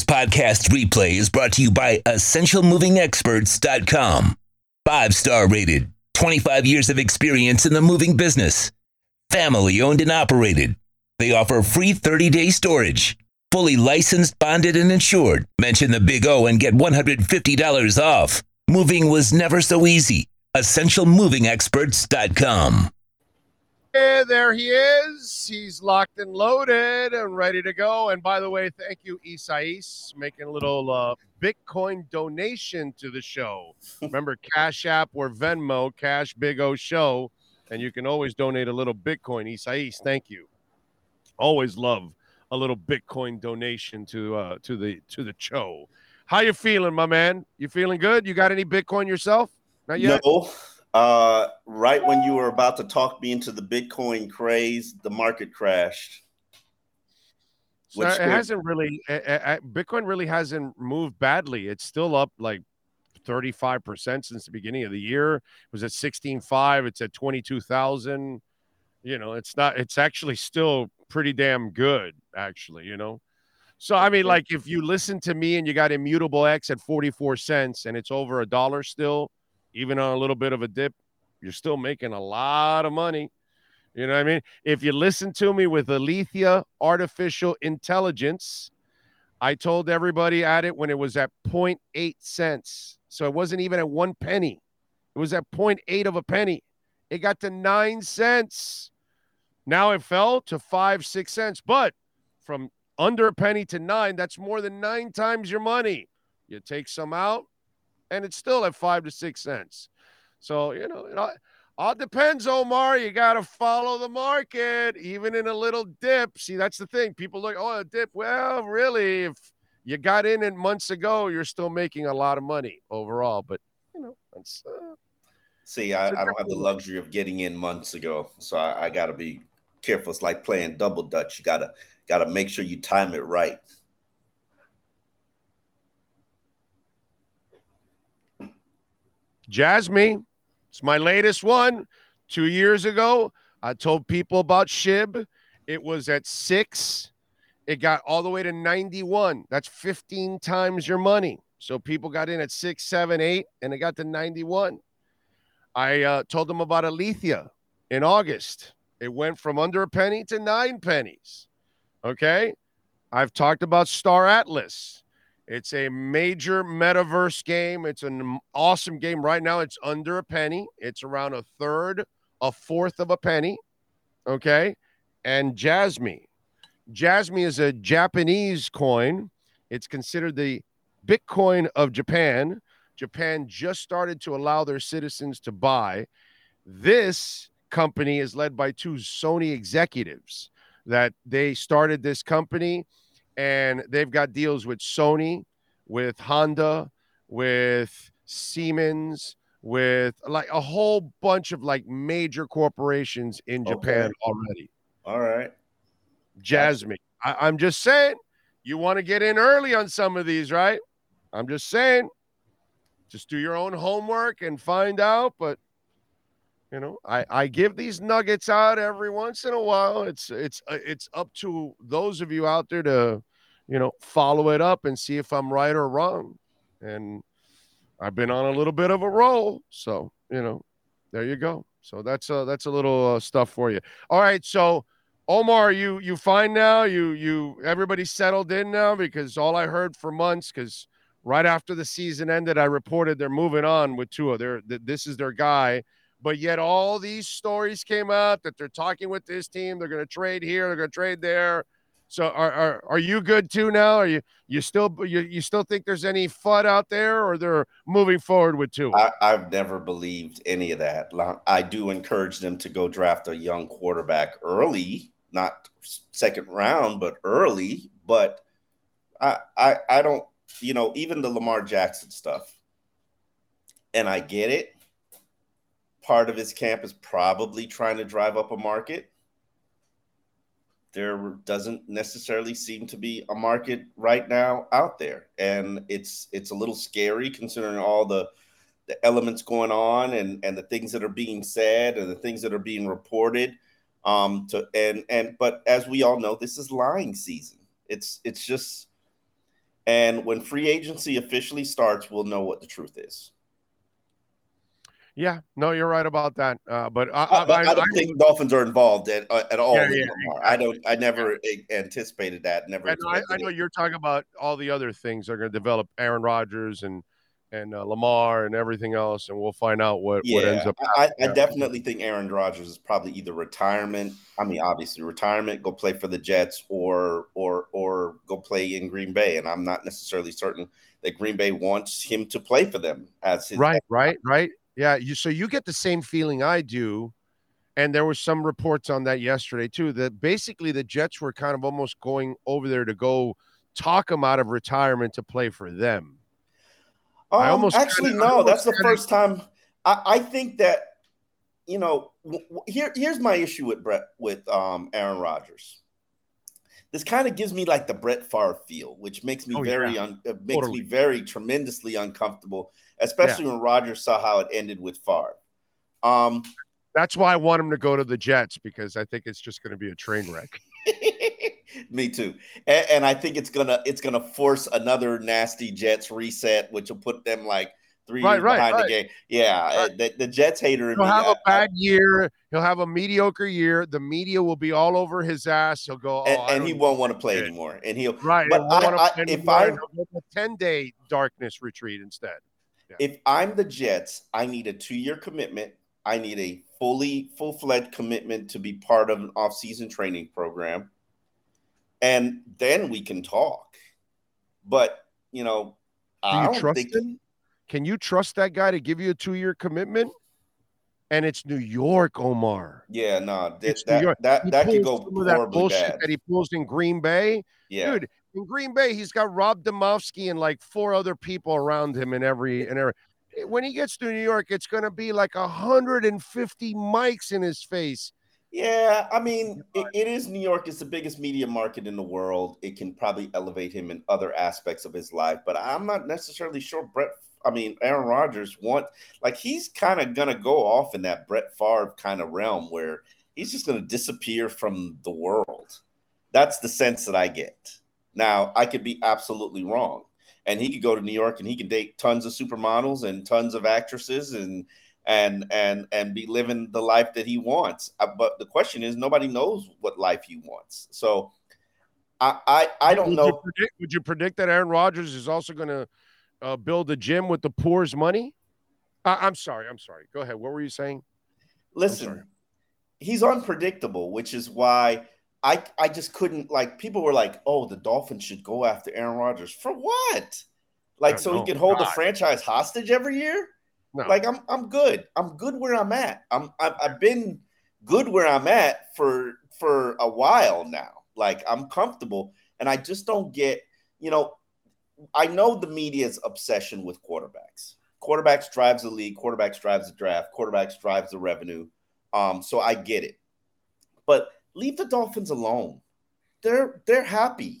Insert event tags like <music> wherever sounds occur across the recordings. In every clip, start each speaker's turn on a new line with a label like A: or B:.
A: This podcast replay is brought to you by EssentialMovingExperts.com. Five star rated, 25 years of experience in the moving business. Family owned and operated. They offer free 30 day storage. Fully licensed, bonded, and insured. Mention the Big O and get $150 off. Moving was never so easy. EssentialMovingExperts.com.
B: Hey, there he is. He's locked and loaded and ready to go. And by the way, thank you, Isais, making a little uh, Bitcoin donation to the show. <laughs> Remember, Cash App or Venmo, Cash Big O Show, and you can always donate a little Bitcoin. Isais, thank you. Always love a little Bitcoin donation to uh, to the to the show. How you feeling, my man? You feeling good? You got any Bitcoin yourself?
C: Not yet. No. Uh, right when you were about to talk me into the Bitcoin craze, the market crashed.
B: So it hasn't really, Bitcoin really hasn't moved badly. It's still up like 35% since the beginning of the year. It was at 16.5. It's at 22,000. You know, it's not, it's actually still pretty damn good, actually, you know? So, I mean, like if you listen to me and you got Immutable X at 44 cents and it's over a dollar still, even on a little bit of a dip, you're still making a lot of money. You know what I mean? If you listen to me with Alethea Artificial Intelligence, I told everybody at it when it was at 0.8 cents. So it wasn't even at one penny. It was at 0.8 of a penny. It got to nine cents. Now it fell to five, six cents. But from under a penny to nine, that's more than nine times your money. You take some out, and it's still at five to six cents. So, you know, it all, all depends, Omar. You got to follow the market, even in a little dip. See, that's the thing. People look, oh, a dip. Well, really, if you got in it months ago, you're still making a lot of money overall. But, you know, that's. Uh,
C: See, I, I, don't have the luxury of getting in months ago, so I, I got to be careful. It's like playing double dutch. You gotta gotta make sure you time it right.
B: Jasmy, it's my latest one. Two years ago, I told people about SHIB. It was at six. It got all the way to 91. That's 15 times your money. So people got in at six, seven, eight, and it got to 91. I uh, told them about Alethea in August. It went from under a penny to nine pennies. Okay. I've talked about Star Atlas. It's a major metaverse game. It's an awesome game. Right now, it's under a penny. It's around a third, a fourth of a penny. Okay. And Jasmy. Jasmy is a Japanese coin. It's considered the Bitcoin of Japan. Japan just started to allow their citizens to buy. This company is led by two Sony executives that they started this company and they've got deals with Sony, with Honda, with Siemens, with like a whole bunch of like major corporations in Japan okay. already.
C: All right.
B: Jasmy. I, am just saying, you want to get in early on some of these, right? I'm just saying, just do your own homework and find out. But you know, I, I give these nuggets out every once in a while. It's it's uh, it's up to those of you out there to, you know, follow it up and see if I'm right or wrong. And I've been on a little bit of a roll, so you know, there you go. So that's uh that's a little uh, stuff for you. All right, so Omar, you you fine now? You you everybody settled in now because all I heard for months because right after the season ended, I reported they're moving on with Tua. They're this is their guy but yet all these stories came out that they're talking with this team. They're going to trade here. They're going to trade there. So are, are are you good too now? Are you you still you, you still think there's any FUD out there, or they're moving forward with Tua?
C: I, I've never believed any of that. I do encourage them to go draft a young quarterback early, not second round, but early. But I I, I don't you know even the Lamar Jackson stuff, and I get it part of his camp is probably trying to drive up a market. There doesn't necessarily seem to be a market right now out there, and it's it's a little scary considering all the the elements going on and and the things that are being said and the things that are being reported. Um, to and and but as we all know, this is lying season. It's it's just And when free agency officially starts, we'll know what the truth is.
B: Yeah, no, you're right about that. Uh, but I,
C: I, I, I don't think Dolphins are involved at, uh, at all. Yeah, yeah, I don't. I never anticipated that. Never.
B: I, know you're talking about all the other things that are going to develop. Aaron Rodgers and and uh, Lamar and everything else, and we'll find out what, yeah, what ends up.
C: I, I, definitely think Aaron Rodgers is probably either retirement. I mean, obviously retirement, go play for the Jets, or or or go play in Green Bay. And I'm not necessarily certain that Green Bay wants him to play for them as his
B: right, right, right. Yeah, you so you get the same feeling I do. And there was some reports on that yesterday too. That basically the Jets were kind of almost going over there to go talk him out of retirement to play for them.
C: Um, I almost actually kinda, no. That's the first time. I, I think that you know w- w- here here's my issue with Brett with um, Aaron Rodgers. This kind of gives me like the Brett Favre feel, which makes me oh, very yeah. un- uh, makes totally. me very tremendously uncomfortable, especially yeah. when Rodgers saw how it ended with Favre. Um,
B: That's why I want him to go to the Jets because I think it's just going to be a train wreck. <laughs>
C: Me too, and, and, I think it's gonna it's gonna force another nasty Jets reset, which will put them like three right, years right, behind right. the game. Yeah, the, the, Jets hater.
B: He'll have I, a bad I, year. He'll have a mediocre year. The media will be all over his ass. He'll go, oh,
C: and, and he won't want to play anymore. And he'll
B: right. But I, if I a ten day darkness retreat instead.
C: Yeah. If I'm the Jets, I need a two year commitment. I need a fully full fledged commitment to be part of an off season training program and then we can talk. But you know,
B: I you trust think... him? Can you trust that guy to give you a two year commitment? And it's New York, Omar.
C: Yeah, no, that that, that, that could go horribly that bullshit bad.
B: that he pulls in Green Bay. Yeah, dude, in Green Bay, he's got Rob Demovsky and like four other people around him in every in every. Eh, when he gets to New York, it's going to be like 150 mics in his face
C: yeah, I mean, it, it is New York. It's the biggest media market in the world. It can probably elevate him in other aspects of his life, but I'm not necessarily sure Brett. I mean, Aaron Rodgers want like he's kind of gonna go off in that Brett Favre kind of realm where he's just gonna disappear from the world. That's the sense that I get. Now, I could be absolutely wrong, and he could go to New York and he can date tons of supermodels and tons of actresses and and and and be living the life that he wants. Uh, but the question is, nobody knows what life he wants. So I I, I don't
B: would
C: know.
B: You predict, would you predict that Aaron Rodgers is also going to uh, build a gym with the poor's money? Uh, I'm sorry. I'm sorry. Go ahead. What were you saying?
C: Listen, he's unpredictable, which is why I I just couldn't like. People were like, "Oh, the Dolphins should go after Aaron Rodgers for what?" Like, so know. he can hold God. the franchise hostage every year? No. Like I'm I'm good. I'm good where I'm at. I'm I've, I've been good where I'm at for for a while now. Like I'm comfortable, and I just don't get. You know, I know the media's obsession with quarterbacks. Quarterbacks drives the league. Quarterbacks drives the draft. Quarterbacks drives the revenue. Um, so I get it, but leave the Dolphins alone. They're they're happy.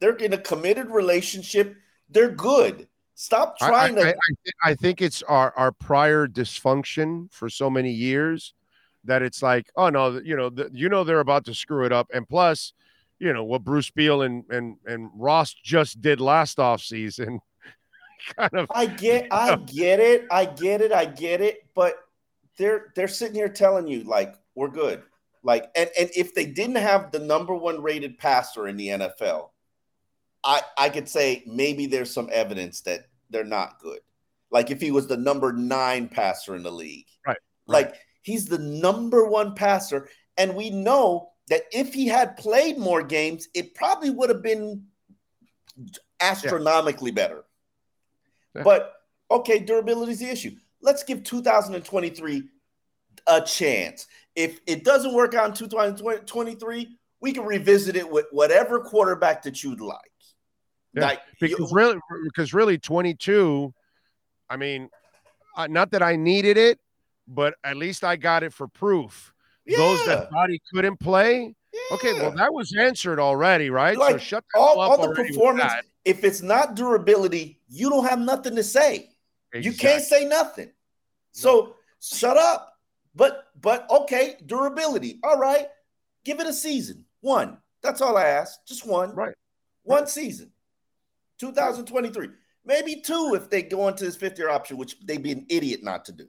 C: They're in a committed relationship. They're good. Stop trying I, to.
B: I, I, think it's our, our prior dysfunction for so many years that it's like, oh no, you know, the, you know they're about to screw it up, and plus, you know what Bruce Beal and and and Ross just did last off season. <laughs> kind of.
C: I get, I <laughs> get it, I get it, I get it, but they're they're sitting here telling you like we're good, like, and and if they didn't have the number one rated passer in the NFL, I, I could say maybe there's some evidence that they're not good. Like if he was the number nine passer in the league.
B: Right.
C: right. Like he's the number one passer. And we know that if he had played more games, it probably would have been astronomically yeah. better. Yeah. But okay, durability is the issue. Let's give 2023 a chance. If it doesn't work out in 2023, we can revisit it with whatever quarterback that you'd like.
B: Yeah, like, because you, really, because really, 22. I mean, uh, not that I needed it, but at least I got it for proof. Yeah. Those that thought he couldn't play, yeah. okay, well that was answered already, right?
C: Like, so shut all, all the performance. If it's not durability, you don't have nothing to say. Exactly. You can't say nothing. So shut up. But but okay, durability. All right, give it a season. One. That's all I ask. Just one.
B: Right.
C: One season. 2023. Maybe two if they go into this fifth year option, which they'd be an idiot not to do.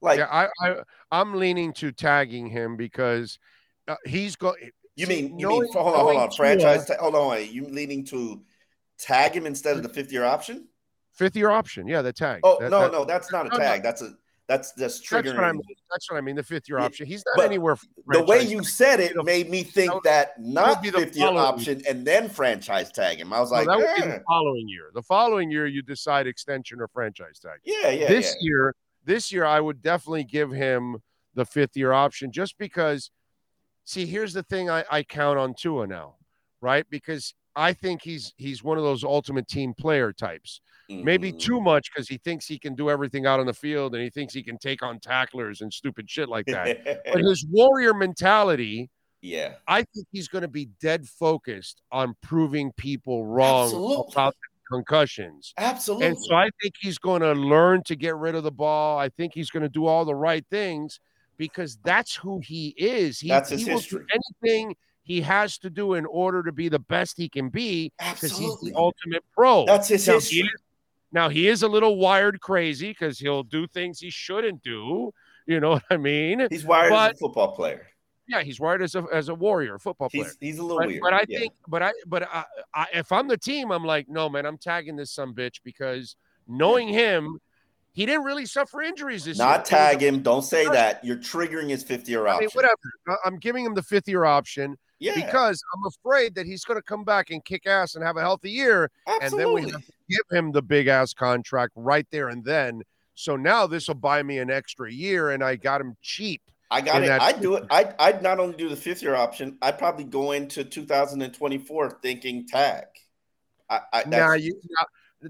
B: Like, yeah, I, I I'm leaning to tagging him because uh, he's going.
C: You mean you mean hold on hold on franchise? Ta- hold on, you leaning to tag him instead of the fifth year option?
B: Fifth year option, yeah, the tag.
C: Oh that, no, that, no, that's not a tag. That's a that's just triggering. That's
B: what I mean. That's what I mean. The fifth year option. He's not but anywhere.
C: The way you said it made me think that, that not fifth year option and then franchise tag him. I was like,
B: that would be the eh. following year. The following year, you decide extension or franchise tag.
C: Yeah, yeah.
B: This
C: yeah.
B: year, this year, I would definitely give him the fifth year option just because. See, here's the thing I, I count on Tua now, right? Because I think he's he's one of those ultimate team player types. Mm-hmm. Maybe too much because he thinks he can do everything out on the field and he thinks he can take on tacklers and stupid shit like that. but <laughs> his warrior mentality,
C: yeah,
B: I think he's going to be dead focused on proving people wrong Absolutely. about concussions.
C: Absolutely.
B: And so I think he's going to learn to get rid of the ball. I think he's going to do all the right things because that's who he is. He,
C: that's his
B: he
C: history.
B: will do anything he has to do in order to be the best he can be because he's the ultimate pro.
C: That's his
B: now,
C: history.
B: He is, now he is a little wired crazy because he'll do things he shouldn't do. You know <laughs> what I mean?
C: He's wired but, as a football player.
B: Yeah, he's wired as a as a warrior, football player.
C: He's, he's a little
B: but,
C: weird.
B: But I
C: yeah.
B: think, but I, but I, I, if I'm the team, I'm like, no, man, I'm tagging this some bitch because knowing him, he didn't really suffer injuries this
C: Not
B: year.
C: Not tag him. Don't say that. You're triggering his fifth year option. I mean,
B: whatever. I'm giving him the fifth year option.
C: Yeah.
B: Because I'm afraid that he's going to come back and kick ass and have a healthy year.
C: Absolutely.
B: And then we give him the big ass contract right there and then. So now this will buy me an extra year and I got him cheap.
C: I got it. I'd do it. I'd, I'd not only do the fifth year option, I'd probably go into 2024 thinking tag. I, I
B: now you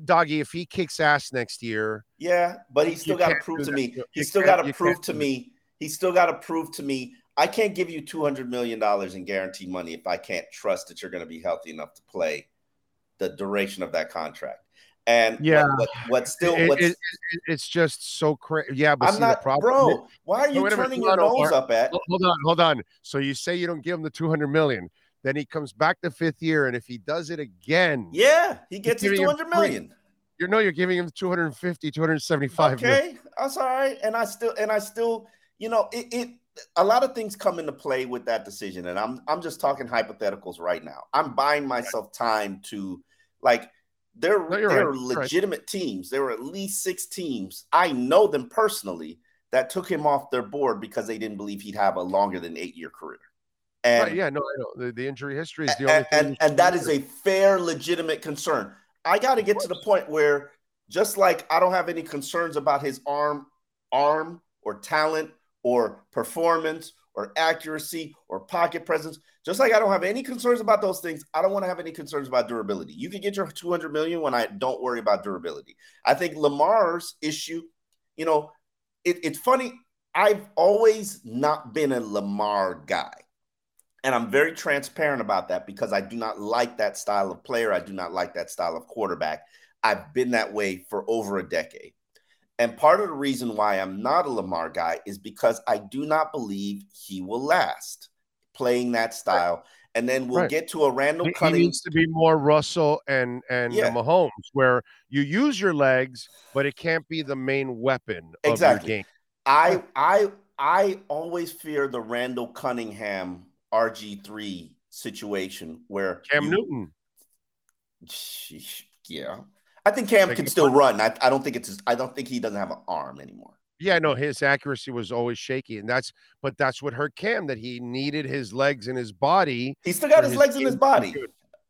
B: doggy, if he kicks ass next year.
C: Yeah, but he's still got to prove to me. He's still got to prove to me. He's still got to prove to me I can't give you two hundred million dollars in guaranteed money if I can't trust that you're going to be healthy enough to play the duration of that contract. And
B: yeah,
C: what, what, what still what's,
B: it, it, it's just so crazy. Yeah, but
C: I'm
B: see,
C: not, bro. Why are you no, turning your nose up at?
B: Hold on, hold on. So you say you don't give him the two hundred million, then he comes back the fifth year, and if he does it again,
C: yeah, he gets his two hundred million.
B: You know, you're giving him 250, 275.
C: Okay, million. that's all right. And I still, and I still, you know, it, it a lot of things come into play with that decision and i'm i'm just talking hypotheticals right now. I'm buying myself time to like there no, there right. are legitimate right. teams. There were at least six teams i know them personally that took him off their board because they didn't believe he'd have a longer than eight year career.
B: And right, yeah no I know. The, the injury history is the only
C: and, and, and that is a fair legitimate concern. I got to get to the point where just like i don't have any concerns about his arm arm or talent or performance or accuracy or pocket presence. Just like I don't have any concerns about those things, I don't want to have any concerns about durability. You can get your 200 million when I don't worry about durability. I think Lamar's issue, you know, it, it's funny. I've always not been a Lamar guy. And I'm very transparent about that because I do not like that style of player. I do not like that style of quarterback. I've been that way for over a decade. And part of the reason why I'm not a Lamar guy is because I do not believe he will last playing that style. And then we'll right. get to a Randall Cunning.
B: He needs to be more Russell and and yeah. Mahomes, where you use your legs, but it can't be the main weapon
C: exactly.
B: game.
C: I I I always fear the Randall Cunningham RG three situation where
B: Cam you, Newton.
C: Yeah, I think Cam can still run. I, I don't think it's. His, I don't think he doesn't have an arm anymore.
B: Yeah, no, his accuracy was always shaky, and that's but that's what hurt Cam that he needed his legs and his body.
C: He still got his, his legs in his body.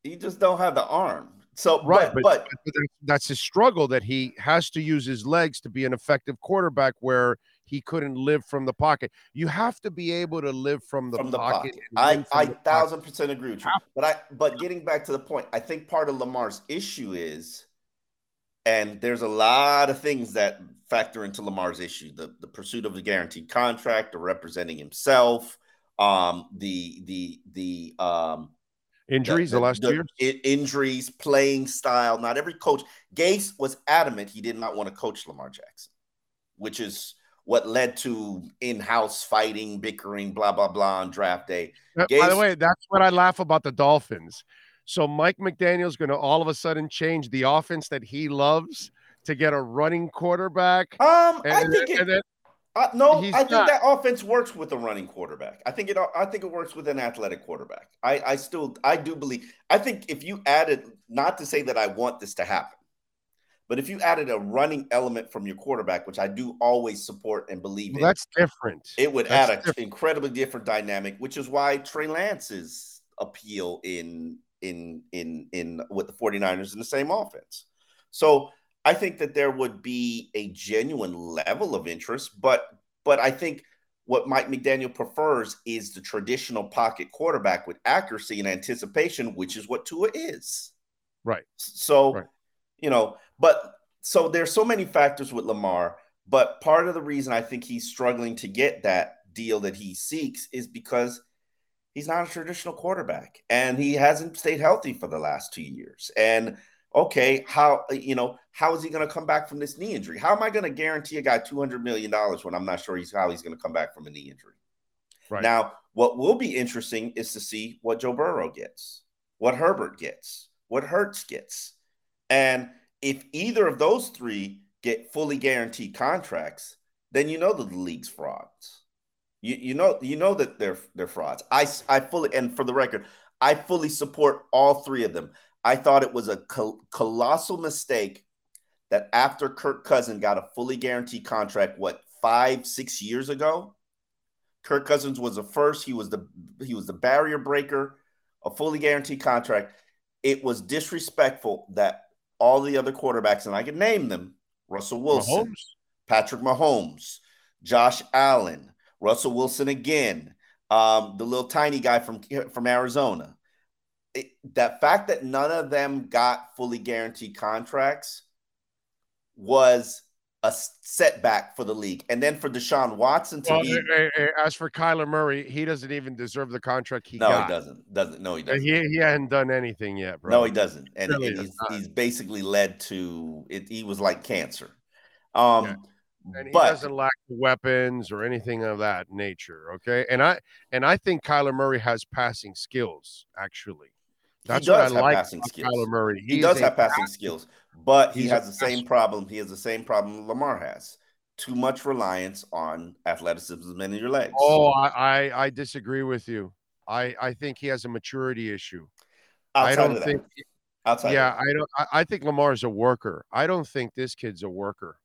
C: He just don't have the arm. So right, but, but, but
B: that's his struggle that he has to use his legs to be an effective quarterback where he couldn't live from the pocket. You have to be able to live from the
C: from the
B: pocket.
C: I I thousand percent agree with you. But I but getting back to the point, I think part of Lamar's issue is and there's a lot of things that factor into Lamar's issue: the the pursuit of the guaranteed contract, the representing himself, um, the the the um,
B: injuries the, the, last the,
C: years, injuries, playing style. Not every coach. Gase was adamant he did not want to coach Lamar Jackson, which is what led to in-house fighting, bickering, blah blah blah on draft day.
B: Gase, By the way, that's what I laugh about the Dolphins So Mike McDaniel's going to all of a sudden change the offense that he loves to get a running quarterback.
C: Um, and, I think it, then, uh, no, I think not. that offense works with a running quarterback. I think it. I think it works with an athletic quarterback. I, I still, I do believe. I think if you added, not to say that I want this to happen, but if you added a running element from your quarterback, which I do always support and believe well,
B: in, that's different.
C: It would that's add an incredibly different dynamic, which is why Trey Lance's appeal in in in in with the 49ers in the same offense. So I think that there would be a genuine level of interest, but but I think what Mike McDaniel prefers is the traditional pocket quarterback with accuracy and anticipation, which is what Tua is.
B: Right.
C: So, right. you know, but so there's so many factors with Lamar, but part of the reason I think he's struggling to get that deal that he seeks is because he's not a traditional quarterback and he hasn't stayed healthy for the last two years. And okay, how you know how is he going to come back from this knee injury? How am I going to guarantee a guy two hundred million dollars when I'm not sure he's how he's going to come back from a knee injury? Right now, what will be interesting is to see what Joe Burrow gets, what Herbert gets, what Hurts gets, and if either of those three get fully guaranteed contracts, then you know that the league's frauds. You, you know you know that they're they're frauds. I I fully and for the record, I fully support all three of them. I thought it was a col- colossal mistake that after Kirk Cousins got a fully guaranteed contract, what five six years ago, Kirk Cousins was the first. He was the he was the barrier breaker, a fully guaranteed contract. It was disrespectful that all the other quarterbacks, and I can name them: Russell Wilson, Mahomes. Patrick Mahomes, Josh Allen, Russell Wilson again, um, the little tiny guy from from Arizona. It, that fact that none of them got fully guaranteed contracts was a setback for the league. And then for Deshaun Watson to well, be
B: as for Kyler Murray, he doesn't even deserve the contract he
C: no,
B: got.
C: he doesn't. Doesn't no, he doesn't.
B: He, he hadn't done anything yet, bro.
C: No, he doesn't. And, really and he's, he's basically led to it. He was like cancer. Um, yeah.
B: And he but, doesn't lack weapons or anything of that nature. Okay. And I and I think Kyler Murray has passing skills, actually.
C: That's what I like passing skills. Kyler Murray. He's he does have passing skills, but he has the same problem. He has the same problem Lamar has. Too much reliance on athleticism in your legs.
B: Oh, I, I, I disagree with you. I I think he has a maturity issue.
C: Outside I don't think.
B: Outside. Yeah, I don't. I, I think Lamar is a worker. I don't think this kid's a worker.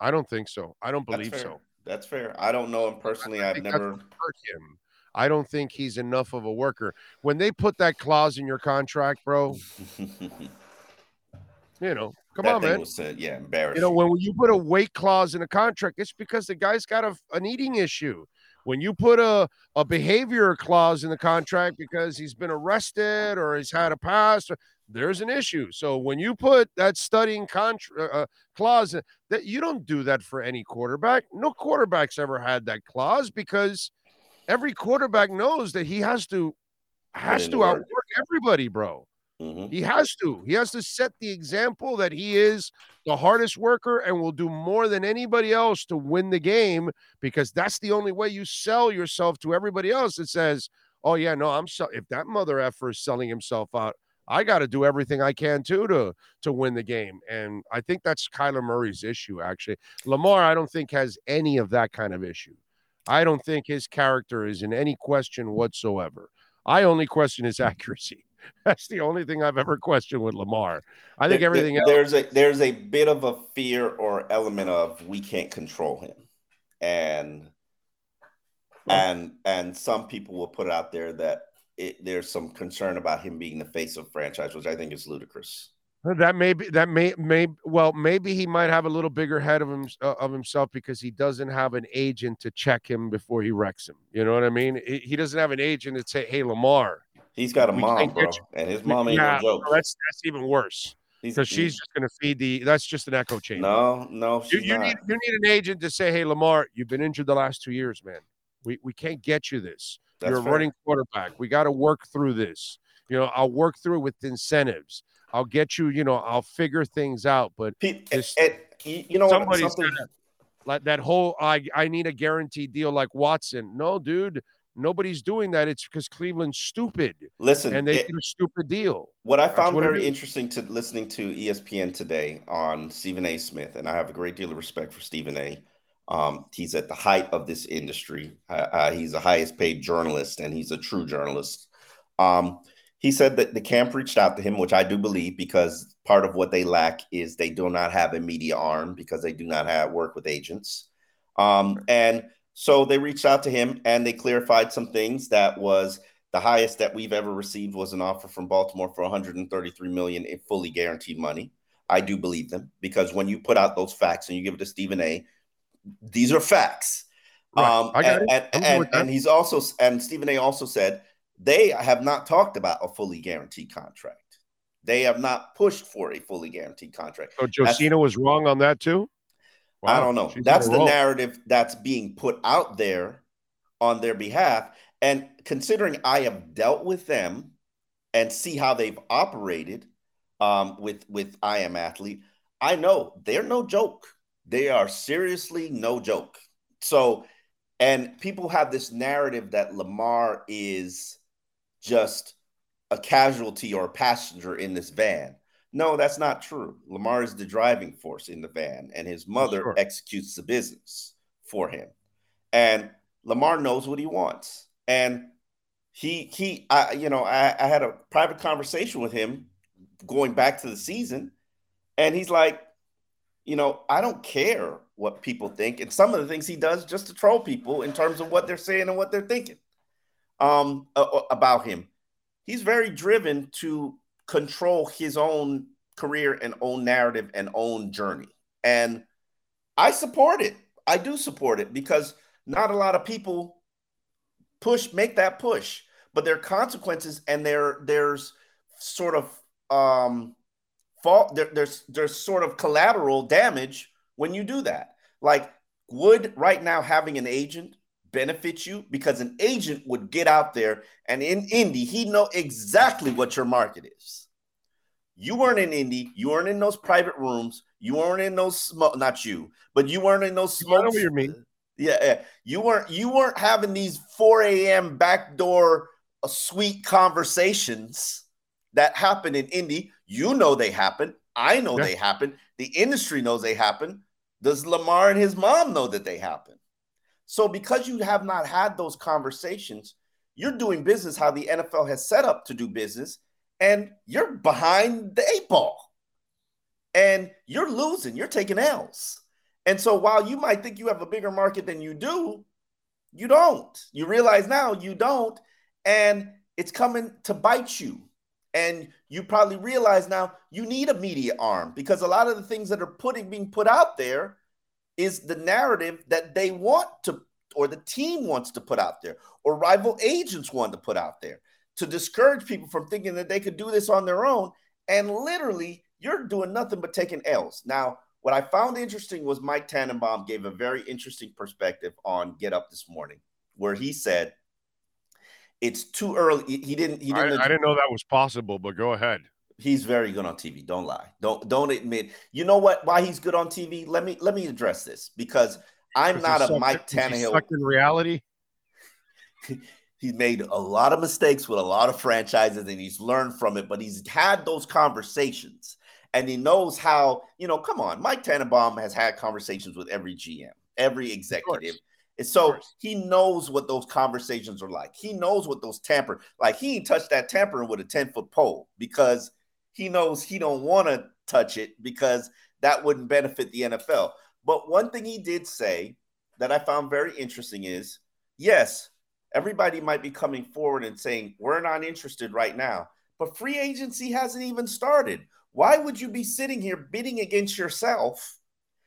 B: I don't think so. I don't believe
C: That's
B: so.
C: That's fair. I don't know him personally. I've never
B: hurt him. I don't think he's enough of a worker. When they put that clause in your contract, bro, <laughs> you know, come that on, man.
C: Said, uh, yeah, embarrassing.
B: You know, when you put a weight clause in a contract, it's because the guy's got a, an eating issue. When you put a, a behavior clause in the contract because he's been arrested or he's had a past, there's an issue. So when you put that studying contra- uh, uh clause, that you don't do that for any quarterback. No quarterback's ever had that clause because every quarterback knows that he has to has to outwork everybody, bro. Mm-hmm. He has to. He has to set the example that he is the hardest worker and will do more than anybody else to win the game because that's the only way you sell yourself to everybody else that says, "Oh yeah, no, I'm so if that mother effer is selling himself out, I got to do everything I can too to to win the game." And I think that's Kyler Murray's issue actually. Lamar I don't think has any of that kind of issue. I don't think his character is in any question whatsoever. I only question his <laughs> accuracy. That's the only thing I've ever questioned with Lamar. I think everything
C: there, there's a there's a bit of a fear or element of we can't control him, and and and some people will put out there that it, there's some concern about him being the face of franchise, which I think is ludicrous.
B: That may be that may may well maybe he might have a little bigger head of him uh, of himself because he doesn't have an agent to check him before he wrecks him. You know what I mean? He, he doesn't have an agent to say, "Hey, Lamar."
C: He's got a mom, bro, and his mom ain't yeah, no joke.
B: That's that's even worse because she's just going to feed the. That's just an echo chamber.
C: No, no,
B: you, you need you need an agent to say, "Hey, Lamar, you've been injured the last two years, man. We we can't get you this. That's You're a fair. running quarterback. We got to work through this. You know, I'll work through it with incentives." I'll get you, you know, I'll figure things out. But
C: this, it, you know,
B: somebody's gonna, like that whole I I need a guaranteed deal like Watson. No, dude, nobody's doing that. It's because Cleveland's stupid.
C: Listen,
B: and they it, did a stupid deal.
C: What I found what very interesting to listening to ESPN today on Stephen A. Smith, and I have a great deal of respect for Stephen A. Um, he's at the height of this industry. Uh, uh, he's the highest paid journalist, and he's a true journalist. Um, he said that the camp reached out to him, which I do believe, because part of what they lack is they do not have a media arm because they do not have work with agents. Um, and so they reached out to him and they clarified some things that was the highest that we've ever received was an offer from Baltimore for 133 million in fully guaranteed money. I do believe them because when you put out those facts and you give it to Stephen A, these are facts. Right. Um, and, and, and, and, he's also and Stephen A. also said they have not talked about a fully guaranteed contract. They have not pushed for a fully guaranteed contract.
B: So Josina was wrong on that too.
C: Wow, I don't know. That's the narrative that's being put out there on their behalf. And considering I have dealt with them and see how they've operated um, with with I am athlete, I know they're no joke. They are seriously no joke. So, and people have this narrative that Lamar is just a casualty or a passenger in this van. No, that's not true. Lamar is the driving force in the van, and his mother sure. executes the business for him. And Lamar knows what he wants. And he he I you know, I, I had a private conversation with him going back to the season, and he's like, you know, I don't care what people think. And some of the things he does just to troll people in terms of what they're saying and what they're thinking um, about him. He's very driven to control his own career and own narrative and own journey. And I support it. I do support it because not a lot of people push make that push, but there are consequences and there there's sort of um fault there, there's there's sort of collateral damage when you do that. Like would right now having an agent benefit you because an agent would get out there and in Indy, he'd know exactly what your market is. You weren't in Indy, you weren't in those private rooms, you weren't in those smoke, not you, but you weren't in those smoke. Know
B: you mean.
C: Yeah, yeah, you weren't you weren't having these 4 a.m. backdoor uh, sweet conversations that happen in Indy. You know they happen. I know yeah. they happen. The industry knows they happen. Does Lamar and his mom know that they happen? So because you have not had those conversations, you're doing business how the NFL has set up to do business, and you're behind the eight ball. And you're losing, you're taking L's. And so while you might think you have a bigger market than you do, you don't. You realize now you don't, and it's coming to bite you. And you probably realize now you need a media arm because a lot of the things that are putting being put out there is the narrative that they want to, or the team wants to put out there, or rival agents want to put out there to discourage people from thinking that they could do this on their own. And literally, you're doing nothing but taking L's. Now, what I found interesting was Mike Tannenbaum gave a very interesting perspective on Get Up this morning, where he said it's too early. He didn't. He didn't.
B: I, I didn't know that was possible, but go ahead.
C: He's very good on TV. Don't lie. Don't don't admit. You know what? Why he's good on TV? Let me let me address this because I'm not a Mike Tannehill.
B: Stuck in reality. <laughs>
C: he's made a lot of mistakes with a lot of franchises and he's learned from it. But he's had those conversations and he knows how. You know, come on. Mike Tannenbaum has had conversations with every GM, every executive. And so he knows what those conversations are like. He knows what those tamper like. He ain't touched that tampering with a 10 foot pole because he knows he don't want to touch it because that wouldn't benefit the NFL. But one thing he did say that I found very interesting is yes, everybody might be coming forward and saying, we're not interested right now, but free agency hasn't even started. Why would you be sitting here bidding against yourself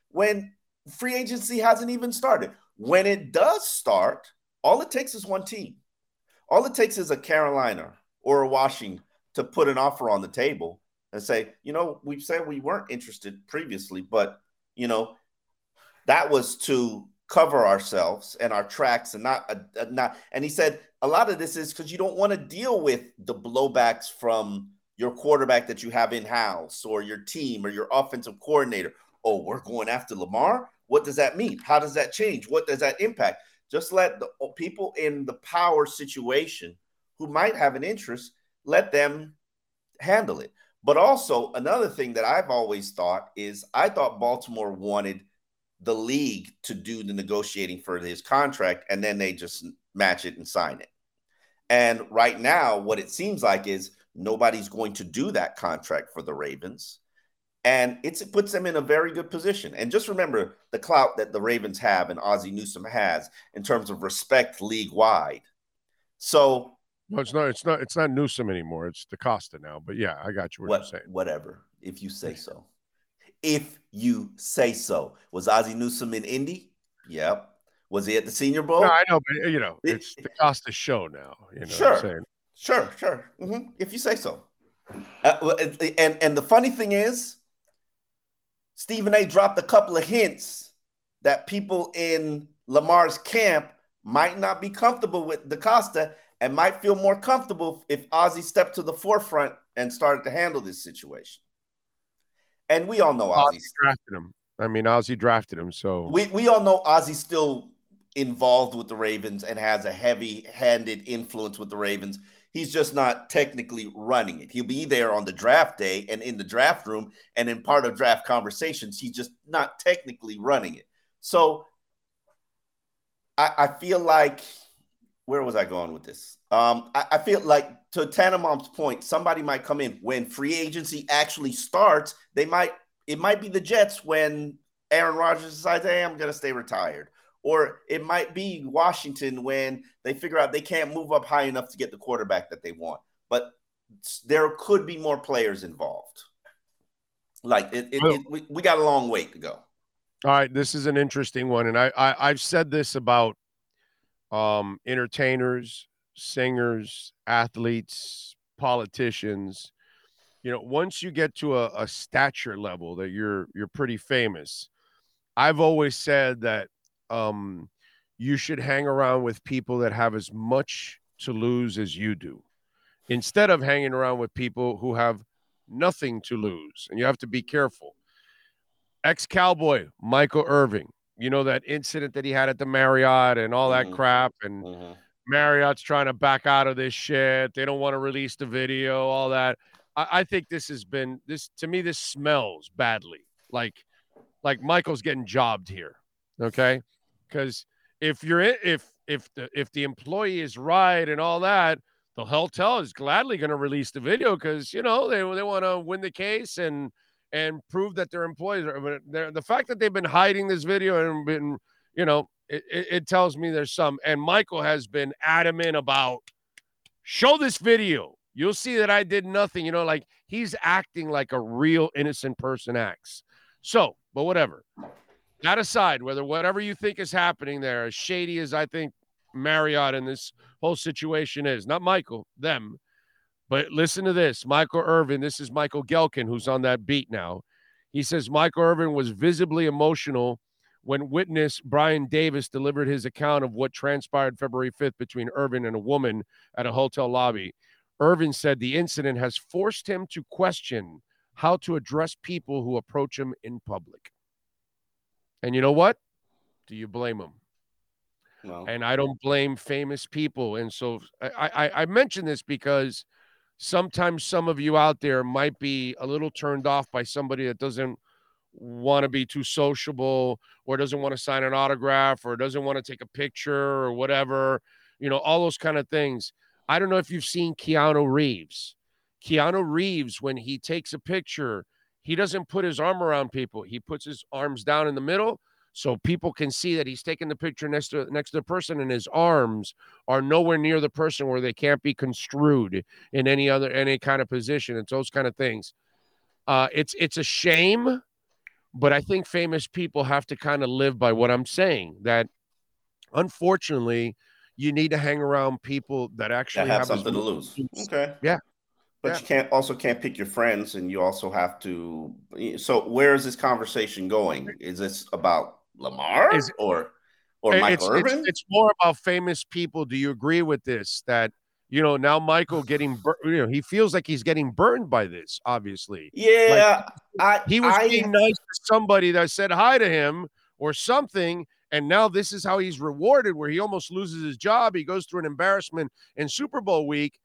C: when free agency hasn't even started? When it does start, all it takes is one team. All it takes is a Carolina or a Washington to put an offer on the table and say, you know, we've said we weren't interested previously, but you know, that was to cover ourselves and our tracks and not uh, not and he said a lot of this is because you don't want to deal with the blowbacks from your quarterback that you have in house or your team or your offensive coordinator oh we're going after lamar what does that mean how does that change what does that impact Just let the people in the power situation who might have an interest, let them handle it. But also, another thing that I've always thought is I thought Baltimore wanted the league to do the negotiating for his contract and then they just match it and sign it. And right now, what it seems like is nobody's going to do that contract for the Ravens. And it puts them in a very good position. And just remember the clout that the Ravens have and Ozzie Newsome has in terms of respect league wide. So
B: no, it's not. It's not. It's not Newsome anymore. It's DeCosta now. But yeah, I got you. What, what you're saying.
C: Whatever, if you say so. If you say so. Was Ozzie Newsome in Indy? Yep. Was he at the Senior Bowl?
B: No, I know, but you know, it's it, DeCosta show now. You know
C: sure. Sure, sure. Mm-hmm. If you say so. Uh, and and the funny thing is, Stephen A. dropped a couple of hints that people in Lamar's camp might not be comfortable with DeCosta and might feel more comfortable if Ozzie stepped to the forefront and started to handle this situation. And we all know Ozzie
B: drafted him. I mean, Ozzie drafted him, so
C: we we all know Ozzie's still involved with the Ravens and has a heavy-handed influence with the Ravens. He's just not technically running it. He'll be there on the draft day and in the draft room and in part of draft conversations. He's just not technically running it. So I, I feel like where was I going with this? Um, I, I, feel like to Tannenbaum's point, somebody might come in when free agency actually starts. They might it might be the Jets when Aaron Rodgers decides, "Hey, I'm going to stay retired," or it might be Washington when they figure out they can't move up high enough to get the quarterback that they want. But there could be more players involved. Like it, it, it we, we got a long way to go.
B: All right, this is an interesting one, and I, I I've said this about um, entertainers, singers, athletes, politicians. You know, once you get to a, a stature level that you're you're pretty famous, I've always said that um, you should hang around with people that have as much to lose as you do, instead of hanging around with people who have nothing to lose. And you have to be careful ex cowboy Michael Irvin, You know that incident that he had at the Marriott and all that mm-hmm. crap, and mm-hmm. Marriott's trying to back out of this shit. They don't want to release the video, all that. I, I think this has been this to me. This smells badly, like like Michael's getting jobbed here. Okay, because if you're if if the if the employee is right and all that, the hotel is gladly going to release the video because you know they they want to win the case and and prove that their employees are. the fact that they've been hiding this video and been, you know, it, it tells me there's some. And Michael has been adamant about show this video. You'll see that I did nothing. You know, like he's acting like a real innocent person acts. So, but whatever. That aside, whether whatever you think is happening there, as shady as I think Marriott in this whole situation is, not Michael, them, but listen to this Michael Irvin. This is Michael Gehlken, who's on that beat now. He says Michael Irvin was visibly emotional when witness Brian Davis delivered his account of what transpired February 5th between Irvin and a woman at a hotel lobby. Irvin said the incident has forced him to question how to address people who approach him in public. And you know what? Do you blame him? No. And I don't blame famous people. And so I, I, I mention this because sometimes some of you out there might be a little turned off by somebody that doesn't want to be too sociable or doesn't want to sign an autograph or doesn't want to take a picture or whatever, you know, all those kind of things. I don't know if you've seen Keanu Reeves. Keanu Reeves, when he takes a picture, he doesn't put his arm around people. He puts his arms down in the middle so people can see that he's taking the picture next to next to the person and his arms are nowhere near the person where they can't be construed in any other any kind of position. It's those kind of things. Uh, it's it's a shame but i think famous people have to kind of live by what i'm saying that unfortunately you need to hang around people that actually
C: that have, have something to lose. Okay.
B: Yeah
C: but yeah. you can't also can't pick your friends and you also have to so where is this conversation going is this about Lamar is, or or Michael
B: it's, Irvin? It's, it's, more about famous people. Do you agree with this? That you know now Michael getting <sighs> bur- you know he feels like he's getting burned by this. Obviously,
C: yeah.
B: Like, I, he was I, being nice to somebody that said hi to him or something, And now this is how he's rewarded, where he almost loses his job. He goes through an embarrassment in Super Bowl week.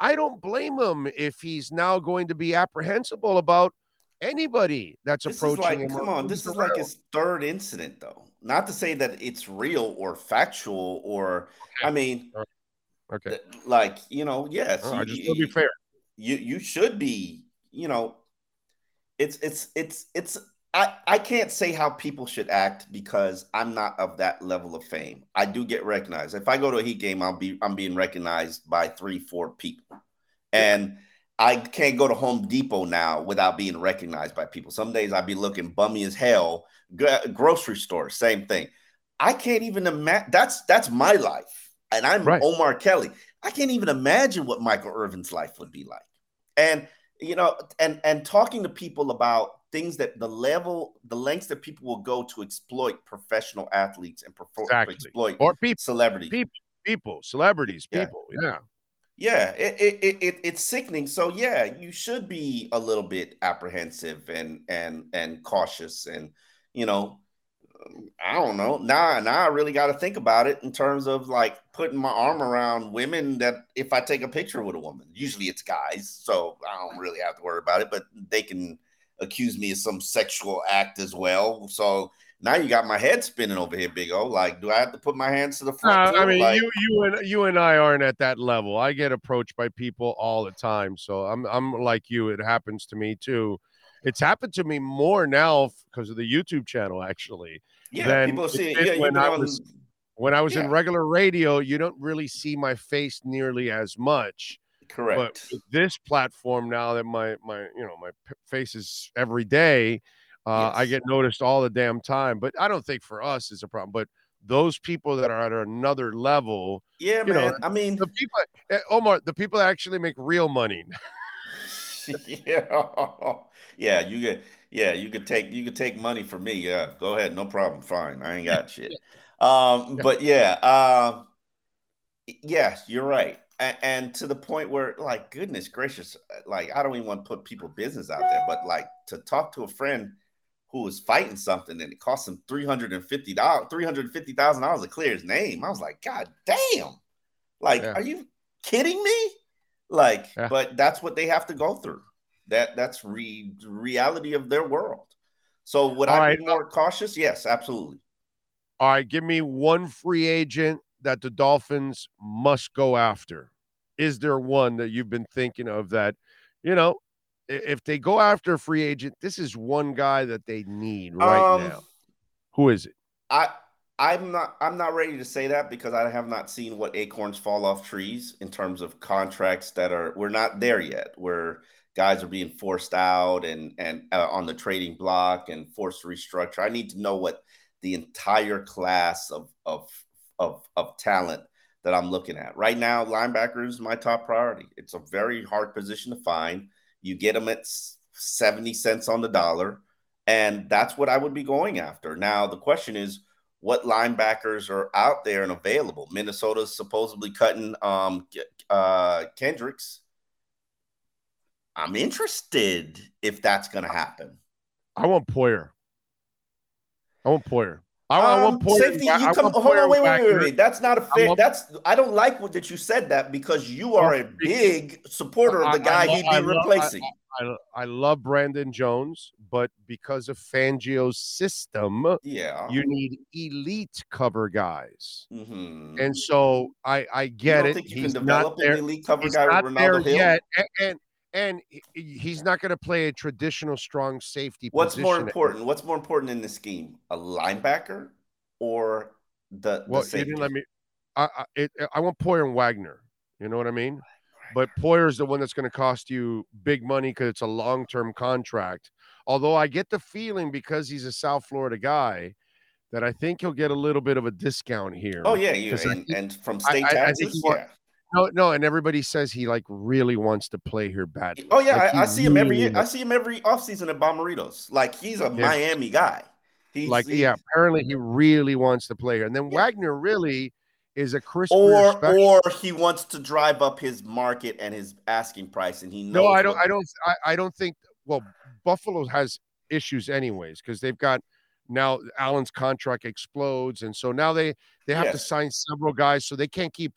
B: I don't blame him if he's now going to be apprehensible about anybody that's
C: this
B: approaching
C: like,
B: him.
C: Come on, this is like his third incident, though. Not to say that it's real or factual, or okay. I mean,
B: okay,
C: like you know, yes,
B: oh,
C: you,
B: just to be fair,
C: you you should be, you know, it's it's it's it's. I, I can't say how people should act because I'm not of that level of fame. I do get recognized. If I go to a Heat game, I'll be I'm being recognized by three, four people, and I can't go to Home Depot now without being recognized by people. Some days I'd be looking bummy as hell. grocery store, same thing. I can't even imagine. That's that's my life, and I'm right. Omar Kelly. I can't even imagine what Michael Irvin's life would be like. And you know, and and talking to people about things that the level, the lengths that people will go to exploit professional athletes and perform, exactly. exploit
B: or people,
C: celebrities,
B: people, people, celebrities, people. Yeah. yeah.
C: Yeah, it, it, it, it's sickening. So yeah, you should be a little bit apprehensive and and and cautious, and you know, I don't know. Now, now I really got to think about it in terms of like putting my arm around women. That if I take a picture with a woman, usually it's guys, so I don't really have to worry about it. But they can accuse me of some sexual act as well. So now you got my head spinning over here, Big O. Like, do I have to put my hands to the front?
B: Uh, I mean,
C: like,
B: you you and you and I aren't at that level. I get approached by people all the time, so I'm I'm like you. It happens to me too. It's happened to me more now because of the YouTube channel, actually.
C: Yeah, people see it. Yeah,
B: when I on... was when I was yeah. in regular radio, you don't really see my face nearly as much.
C: Correct.
B: But this platform now that my my you know my face is every day uh, yes. I get noticed all the damn time, but I don't think for us is a problem. But those people that are at another level,
C: yeah, man. Know, I mean,
B: the people, eh, Omar, the people that actually make real money. <laughs>
C: yeah, <laughs> yeah, you get, yeah, you could take, you could take money from me. Yeah, go ahead, no problem. Fine, I ain't <laughs> got shit. Um, but yeah, uh, yeah, you're right. And, and to the point where, like, goodness gracious, uh, like, I don't even want to put people business out there, but like to talk to a friend who was fighting something and it cost him three hundred and fifty dollars, three hundred fifty thousand dollars to clear his name. I was like, God damn! Like, yeah. are you kidding me? Like, yeah. but that's what they have to go through. That that's re- reality of their world. So would All I right. be more cautious? Yes, absolutely.
B: All right, give me one free agent that the Dolphins must go after. Is there one that you've been thinking of that, you know, if they go after a free agent, this is one guy that they need right um, now. Who is it?
C: I I'm not I'm not ready to say that because I have not seen what acorns fall off trees in terms of contracts that are we're not there yet where guys are being forced out and and uh, on the trading block and forced to restructure. I need to know what the entire class of of of of talent that I'm looking at. Right now, linebacker is my top priority. It's a very hard position to find. You get them at 70 cents on the dollar. And that's what I would be going after. Now, the question is, what linebackers are out there and available? Minnesota's supposedly cutting um, uh, Kendricks. I'm interested if that's going to happen.
B: I want Poyer. I want Poyer. I,
C: um, Poyer. Safety, you I come, hold on, wait, wait, wait, wait. That's not a fair. That's I don't like what that you said that because you are a big supporter of the guy I, I, he'd be replacing.
B: I, I love Brandon Jones, but because of Fangio's system,
C: yeah,
B: you need elite cover guys, mm-hmm. and so I I get it. he's not there. elite cover he's guy not there Hill? yet, and, and and he's not going to play a traditional strong safety. Position.
C: What's more important? What's more important in this scheme, a linebacker or the?
B: Well,
C: the
B: you didn't let me. I I, it, I want Poyer and Wagner. You know what I mean? But Poyer is the one that's going to cost you big money because it's a long term contract. Although I get the feeling because he's a South Florida guy that I think he'll get a little bit of a discount here.
C: Oh yeah, yeah, and, and, from state I, taxes, I, yeah.
B: No, no, and everybody says he like really wants to play here badly.
C: Oh yeah,
B: like
C: I, I, see really him every year. I see him every offseason at Bommaritos. Like he's a yeah. Miami guy. He's,
B: like
C: he's,
B: yeah, apparently he really wants to play here. And then yeah. Wagner really is a Chris
C: or or he wants to drive up his market and his asking price, and he knows.
B: No, I don't. I don't. I, I don't think. Well, Buffalo has issues anyways because they've got now Allen's contract explodes, and so now they they have yes. to sign several guys, so they can't keep.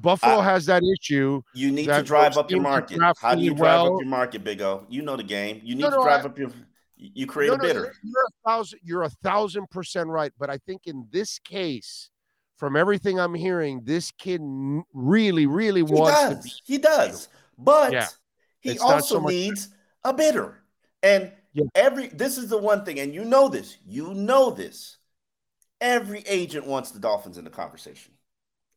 B: Buffalo has that issue.
C: You need to drive up your market. How do you drive well. up your market, Big O? You know the game. You need no, to no, drive I, up your. You create no, a bidder.
B: You're a thousand. You're a thousand percent right. But I think in this case, from everything I'm hearing, this kid really, really he wants
C: does.
B: to be.
C: He does, but yeah. he it's also so needs a bidder. And yeah. every this is the one thing, and you know this, you know this. Every agent wants the Dolphins in the conversation.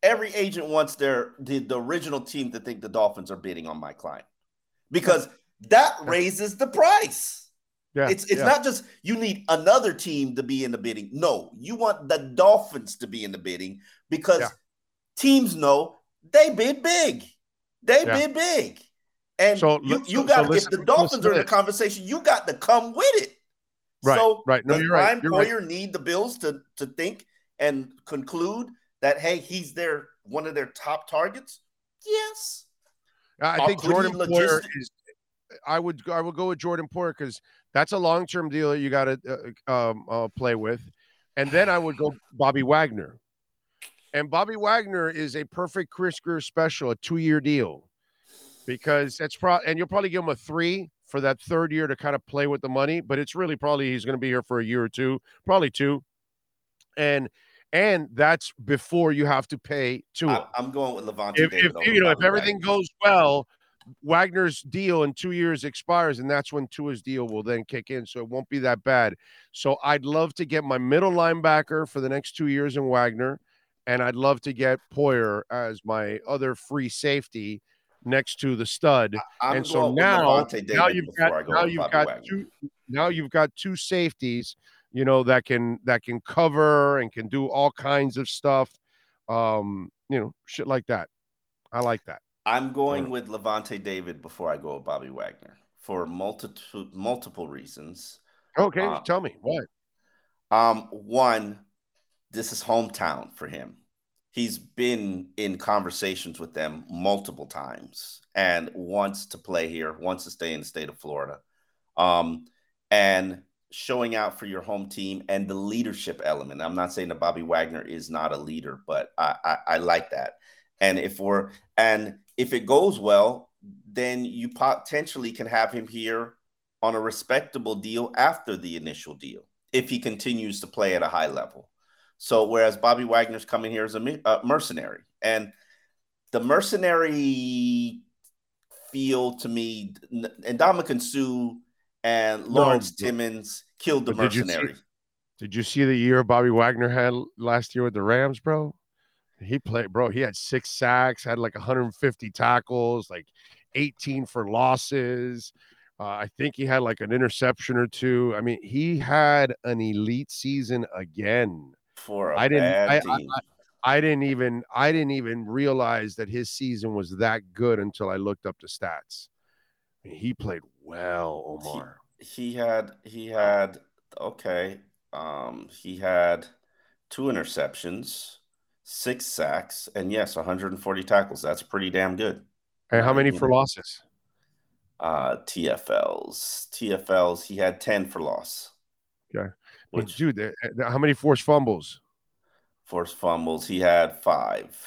C: Every agent wants their the, the original team to think the Dolphins are bidding on my client because that raises the price. Yeah, it's it's yeah. not just you need another team to be in the bidding. No, you want the Dolphins to be in the bidding because yeah. teams know they bid big. They yeah. bid big. And so, you, you got so if the Dolphins are in the conversation, you got to come with it.
B: Right.
C: So
B: right.
C: No, you're Brian right. Hoyer right. need the Bills to to think and conclude that hey, he's their one of their top targets? Yes.
B: I think Jordan Poyer is I would I would go with Jordan Poyer because that's a long term deal that you got to uh, um, uh, play with, and then I would go Bobby Wagner, and Bobby Wagner is a perfect Chris Grier special, a two year deal, because that's probably and you'll probably give him a three for that third year to kind of play with the money, but it's really probably he's going to be here for a year or two, probably two, and and that's before you have to pay to.
C: I'm going with Lavonte.
B: If, if you know if everything Wagner. goes well, Wagner's deal in two years expires, and that's when Tua's deal will then kick in. So it won't be that bad. So I'd love to get my middle linebacker for the next two years in Wagner, and I'd love to get Poyer as my other free safety next to the stud. I'm and so now, now you've got now you've got Wagner. two now you've got two safeties, you know, that can that can cover and can do all kinds of stuff. Um, you know, shit like that. I like that.
C: I'm going with Lavonte David before I go with Bobby Wagner for multiple multiple reasons.
B: Okay, um, tell me what.
C: Um, one, this is hometown for him. He's been in conversations with them multiple times and wants to play here, wants to stay in the state of Florida. Um, and showing out for your home team and the leadership element. I'm not saying that Bobby Wagner is not a leader, but I, I, I like that. And if we're and if it goes well, then you potentially can have him here on a respectable deal after the initial deal if he continues to play at a high level. So whereas Bobby Wagner's coming here as a, a uh, mercenary, and the mercenary feel to me, and Ndamukong Suh and Lawrence no, Timmons killed the mercenary.
B: Did you, see, did you see the year Bobby Wagner had last year with the Rams, bro? He played, bro. He had six sacks, had like 150 tackles, like 18 for losses. Uh, I think he had like an interception or two. I mean, he had an elite season again.
C: For I didn't, I, I, I,
B: I, didn't even, I didn't even realize that his season was that good until I looked up the stats. I mean, he played well, Omar.
C: He, he had, he had, okay, um, he had two interceptions six sacks, and yes, 140 tackles. That's pretty damn good.
B: And how many for losses?
C: Uh, TFLs. TFLs. He had 10 for loss.
B: Okay. Which, dude, how many forced fumbles?
C: Forced fumbles. He had five.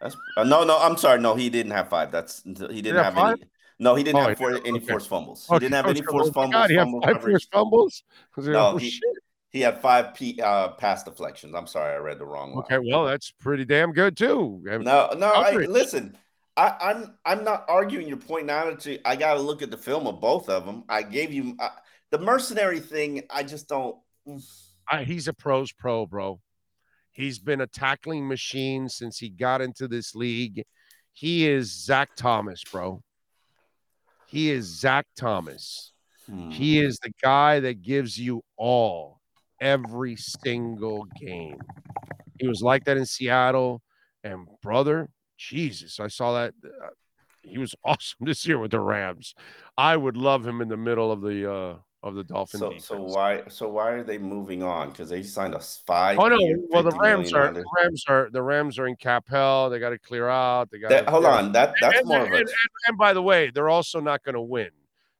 C: That's uh, no, no. I'm sorry. No, he didn't have five. That's he didn't, didn't have, have any. No, he didn't oh, have four, any okay. forced fumbles. He okay. didn't have any forced fumbles. God, he had
B: five forced fumbles.
C: No, oh, he, shit. He had five P, uh, pass deflections. I'm sorry, I read the wrong
B: one. Okay, well, that's pretty damn good too.
C: No, no, I, listen. I, I'm I'm not arguing your point now. I got to look at the film of both of them. I gave you uh, the mercenary thing. I just don't.
B: Mm. I, he's a pros pro, bro. He's been a tackling machine since he got into this league. He is Zach Thomas, bro. He is Zach Thomas. Hmm. He is the guy that gives you all every single game. He was like that in Seattle. And brother, Jesus, I saw that. Uh, he was <laughs> awesome this year with the Rams. I would love him in the middle of the uh, of the Dolphins.
C: So, so why so why are they moving on? Because they signed a five.
B: Oh no! Well, the Rams are the Rams are the Rams are in cap hell. They got to clear out. They got
C: hold on. That that's and, more and, of a. And,
B: and, by the way, they're also not going to win.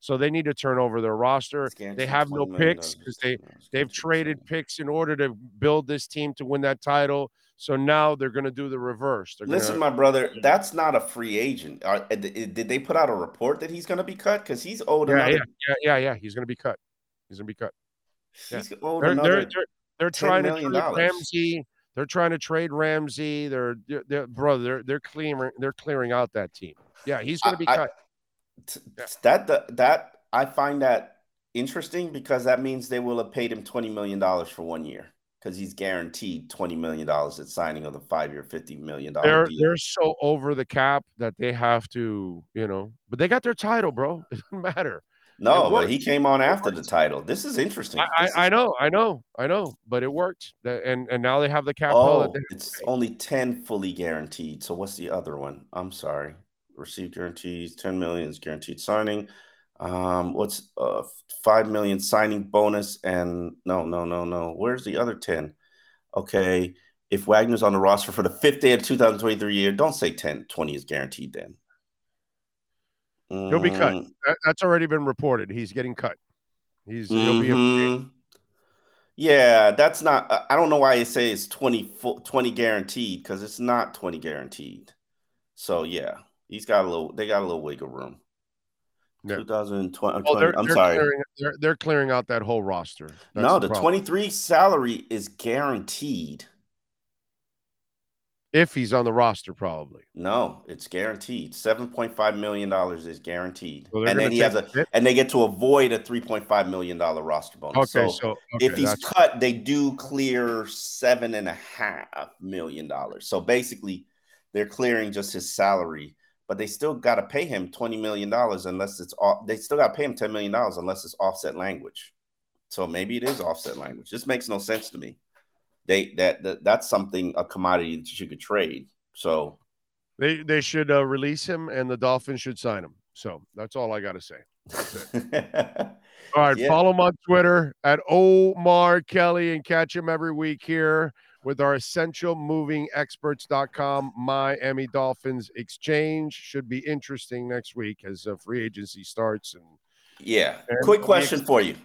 B: So they need to turn over their roster. They have no picks because they they've traded picks in order to build this team to win that title. So now they're going to do the reverse. They're
C: Listen,
B: gonna,
C: my brother, that's not a free agent. Are, uh, did they put out a report that he's going to be cut? Because he's owed
B: yeah,
C: another.
B: Yeah, yeah, yeah, yeah. He's going to be cut. He's going to be cut.
C: He's
B: yeah.
C: owed
B: they're,
C: another
B: they're, they're, they're trying to trade Ramsey. They're trying to trade Ramsey. They're, they're, they're brother. They're they're clearing they're clearing out that team. Yeah, he's going to be
C: I,
B: cut.
C: I, yeah. That the, that I find that interesting because that means they will have paid him twenty million dollars for one year because he's guaranteed twenty million dollars at signing of the five year, fifty million dollar
B: they're,
C: deal.
B: They're so over the cap that they have to, you know, but they got their title, bro. <laughs> It doesn't matter.
C: No, but he came on after the title. This is interesting.
B: I,
C: is-
B: I, know, I know, I know, but it worked, and and now they have the cap.
C: Oh, it's only ten fully guaranteed. So what's the other one? I'm sorry. Received guarantees, ten million is guaranteed signing. Um, what's uh five million signing bonus and no, no, no, no. Where's the other ten? Okay, if Wagner's on the roster for the fifth day of 2023 year, don't say 10, 20 is guaranteed then.
B: He'll be cut. Mm. That's already been reported. He's getting cut. He's
C: mm-hmm. he'll be. A- yeah, that's not. I don't know why you say it's 20, 20 guaranteed because it's not twenty guaranteed. So yeah, he's got a little. They got a little wiggle room. Yeah. 2020. Oh, they're, I'm
B: they're
C: sorry.
B: Clearing, they're, they're clearing out that whole roster.
C: That's no, the, the 23 salary is guaranteed.
B: If he's on the roster, probably.
C: No, it's guaranteed. Seven point five million dollars is guaranteed, well, and then he has a, it? and they get to avoid a three point five million dollar roster bonus.
B: Okay,
C: so,
B: so
C: okay, if he's cut, they do clear seven and a half million dollars. So basically, they're clearing just his salary, but they still got to pay him twenty million dollars unless it's off. They still got to pay him ten million dollars unless it's offset language. So maybe it is offset language. This makes no sense to me they that, that that's something a commodity that you could trade. So
B: they they should uh, release him, and the Dolphins should sign him. So that's all I got to say. <laughs> all right, yeah. follow him on Twitter at Omar Kelly and catch him every week here with our essential moving experts.com Miami Dolphins exchange should be interesting next week as uh, free agency starts and
C: yeah. And Quick question for you.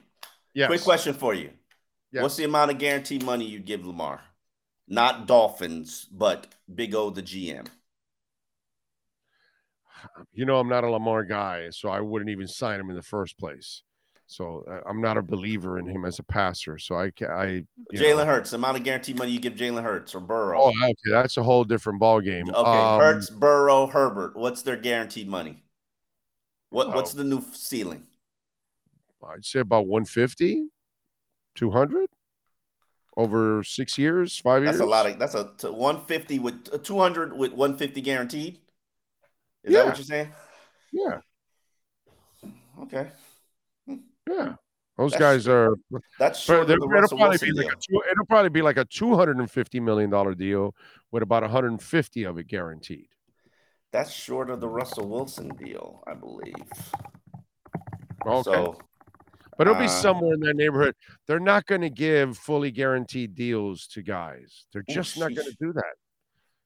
B: Yeah.
C: Quick question for you. Yes. What's the amount of guaranteed money you give Lamar? Not Dolphins, but Big O, the GM.
B: You know, I'm not a Lamar guy, so I wouldn't even sign him in the first place. So uh, I'm not a believer in him as a passer. So I, I
C: Jalen Hurts, the amount of guaranteed money you give Jalen Hurts or Burrow.
B: Oh, okay, that's a whole different ball game.
C: Okay, um, Hurts, Burrow, Herbert. What's their guaranteed money? What What's the new ceiling?
B: I'd say about 150. 200 over six years, five
C: years.
B: That's
C: a lot of. That's a 150 with 200 with 150 guaranteed. Is yeah. that what you're saying?
B: Yeah.
C: Okay.
B: Yeah. Those that's guys are.
C: That's short the
B: it'll probably be like a, it'll probably be like a two hundred and fifty million dollar deal with about one hundred and fifty of it guaranteed.
C: That's short of the Russell Wilson deal, I believe.
B: Okay. So but it'll be uh, somewhere in that neighborhood. They're not going to give fully guaranteed deals to guys. They're just not going to do that.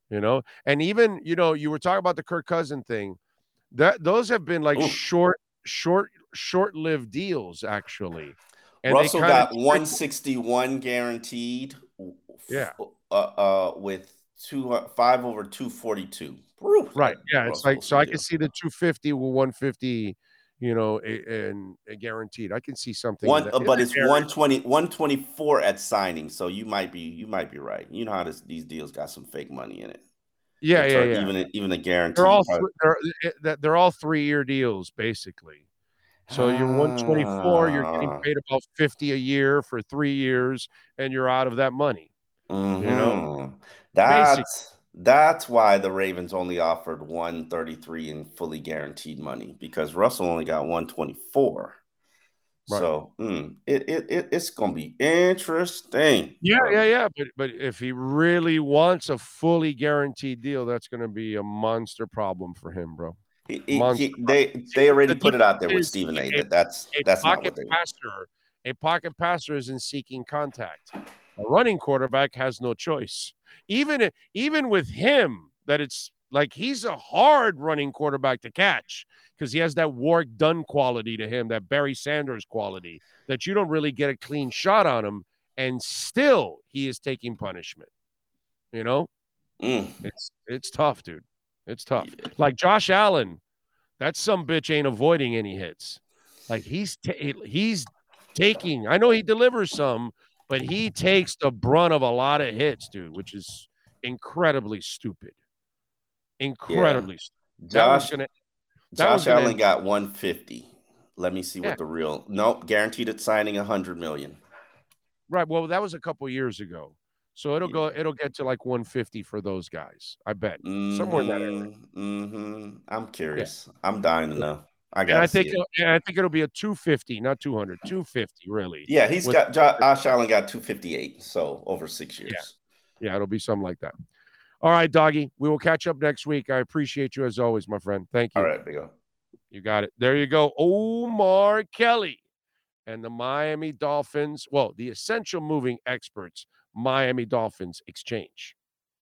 B: You know, and even you know, you were talking about the Kirk Cousin thing. That those have been like short, short, short-lived deals actually.
C: And Russell got 161 guaranteed.
B: Yeah.
C: Uh, uh, with two uh, five over 242.
B: Right. Yeah. Russell it's like so I can see the 250 with 150 you know, and guaranteed. I can see something.
C: One, that, but it's 120, 124 at signing. So you might be, you might be right. You know how this, these deals got some fake money in it.
B: Yeah, yeah, yeah.
C: Even, even a guarantee.
B: They're all, they're, eh, they're all three year deals, basically. So you're 124, you're getting ah. paid about 50 a year for three years, and you're out of that money.
C: Mm-hmm. You know, mm-hmm. that's basically. That's why the Ravens only offered 133 in fully guaranteed money because Russell only got 124. Right. So mm, it, it, it it's gonna be interesting.
B: Yeah, yeah, yeah. But but if he really wants a fully guaranteed deal, that's gonna be a monster problem for him, bro.
C: He, he, they they already put it out there with Stephen A. That that's a that's
B: pocket
C: not what
B: passer. A pocket passer is in seeking contact. A running quarterback has no choice even even with him that it's Like he's a hard running quarterback to catch because he has that Warrick Dunn quality to him, that Barry Sanders quality that you don't really get a clean shot on him, and still he is taking punishment. You know,
C: Mm.
B: it's it's tough, dude. It's tough. Like Josh Allen, that some bitch ain't avoiding any hits. Like he's he's taking. I know he delivers some, but he takes the brunt of a lot of hits, dude, which is incredibly stupid. Incredibly. stupid.
C: Josh
B: gonna-
C: Josh
B: gonna-
C: Allen got 150. Let me see
B: Yeah.
C: what the real. Nope, guaranteed at signing 100 million.
B: Right. Well, that was a couple years ago. So it'll go. It'll get to like 150 for those guys. I bet somewhere in that area.
C: hmm I'm curious. I'm dying to know. I got.
B: I think it'll- I think it'll be a 250, not 200. 250, really.
C: Yeah, he's
B: with-
C: got Josh Allen got 258. So over six years.
B: Yeah, it'll be something like that. All right, doggy. We will catch up next week. I appreciate you as always, my friend. Thank you.
C: All right, big O.
B: You got it. There you go. Omar Kelly and the Miami Dolphins. Well, the essential moving experts, Miami Dolphins exchange.